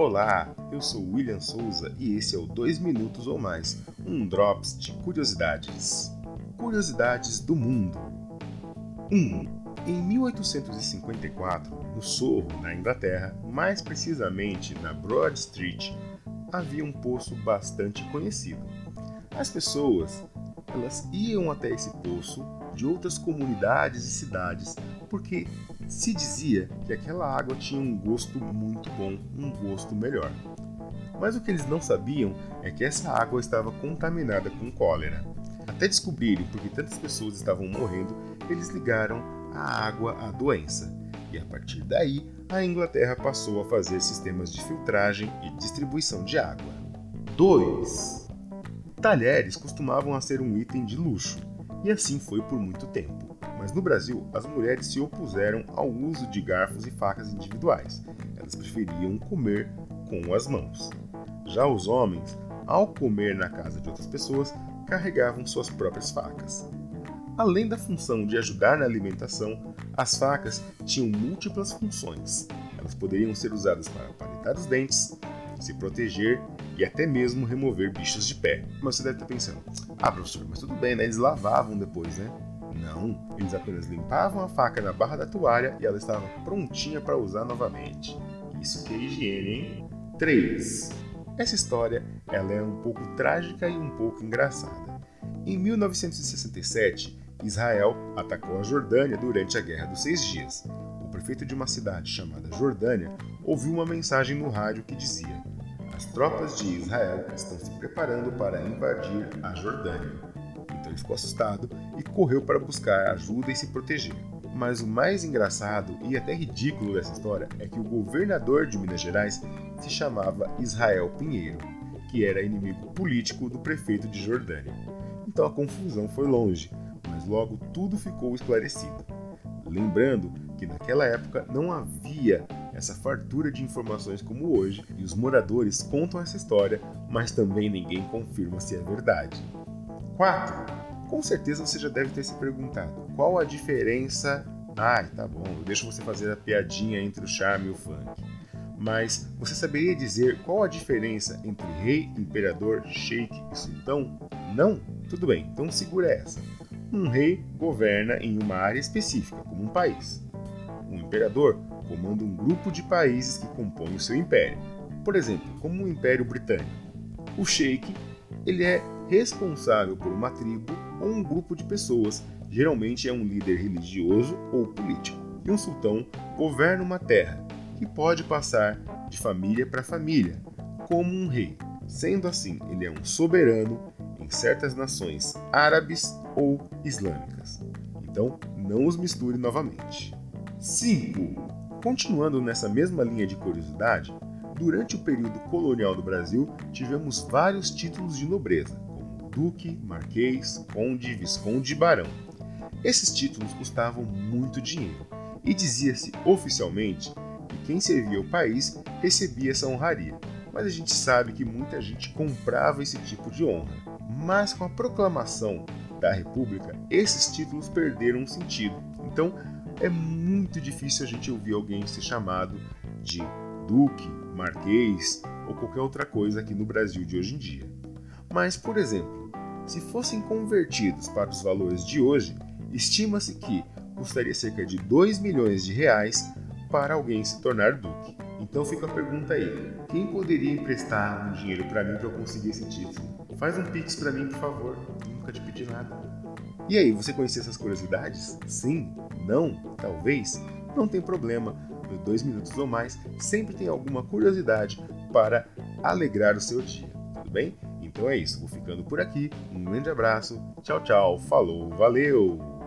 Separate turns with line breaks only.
Olá, eu sou William Souza e esse é o 2 Minutos ou Mais, um Drops de Curiosidades. Curiosidades do Mundo 1. Em 1854, no Sorro, na Inglaterra, mais precisamente na Broad Street, havia um poço bastante conhecido. As pessoas elas iam até esse poço de outras comunidades e cidades, porque se dizia que aquela água tinha um gosto muito bom, um gosto melhor. Mas o que eles não sabiam é que essa água estava contaminada com cólera. Até descobrirem por que tantas pessoas estavam morrendo, eles ligaram a água à doença. E a partir daí, a Inglaterra passou a fazer sistemas de filtragem e distribuição de água. 2. Talheres costumavam ser um item de luxo, e assim foi por muito tempo. Mas no Brasil, as mulheres se opuseram ao uso de garfos e facas individuais. Elas preferiam comer com as mãos. Já os homens, ao comer na casa de outras pessoas, carregavam suas próprias facas. Além da função de ajudar na alimentação, as facas tinham múltiplas funções. Elas poderiam ser usadas para palitar os dentes, se proteger e até mesmo remover bichos de pé. Mas você deve estar pensando: ah, professor, mas tudo bem, né? Eles lavavam depois, né? Não, eles apenas limpavam a faca na barra da toalha e ela estava prontinha para usar novamente. Isso que é higiene, hein? 3. Essa história ela é um pouco trágica e um pouco engraçada. Em 1967, Israel atacou a Jordânia durante a Guerra dos Seis Dias. O prefeito de uma cidade chamada Jordânia ouviu uma mensagem no rádio que dizia: As tropas de Israel estão se preparando para invadir a Jordânia. Ele ficou assustado e correu para buscar ajuda e se proteger. Mas o mais engraçado e até ridículo dessa história é que o governador de Minas Gerais se chamava Israel Pinheiro, que era inimigo político do prefeito de Jordânia. Então a confusão foi longe, mas logo tudo ficou esclarecido. Lembrando que naquela época não havia essa fartura de informações como hoje, e os moradores contam essa história, mas também ninguém confirma se é verdade. 4. Com certeza você já deve ter se perguntado qual a diferença. Ai, tá bom, eu deixo você fazer a piadinha entre o charme e o funk. Mas você saberia dizer qual a diferença entre rei, imperador, sheik e sultão? Não? Tudo bem, então segura essa. Um rei governa em uma área específica, como um país. Um imperador comanda um grupo de países que compõem o seu império. Por exemplo, como o Império Britânico. O sheik, ele é responsável por uma tribo ou um grupo de pessoas, geralmente é um líder religioso ou político. E um sultão governa uma terra, que pode passar de família para família, como um rei. Sendo assim, ele é um soberano em certas nações árabes ou islâmicas. Então, não os misture novamente. 5. Continuando nessa mesma linha de curiosidade, durante o período colonial do Brasil, tivemos vários títulos de nobreza, Duque, Marquês, Conde, Visconde e Barão. Esses títulos custavam muito dinheiro e dizia-se oficialmente que quem servia o país recebia essa honraria, mas a gente sabe que muita gente comprava esse tipo de honra. Mas com a proclamação da República, esses títulos perderam sentido. Então, é muito difícil a gente ouvir alguém ser chamado de duque, marquês ou qualquer outra coisa aqui no Brasil de hoje em dia. Mas, por exemplo, se fossem convertidos para os valores de hoje, estima-se que custaria cerca de 2 milhões de reais para alguém se tornar duque. Então fica a pergunta aí: quem poderia emprestar um dinheiro para mim para eu conseguir esse título? Faz um pix para mim, por favor. Nunca te pedi nada. E aí, você conhecia essas curiosidades? Sim? Não? Talvez? Não tem problema. No dois minutos ou mais, sempre tem alguma curiosidade para alegrar o seu dia. Tudo bem? Então é isso. Vou ficando por aqui. Um grande abraço. Tchau, tchau. Falou. Valeu!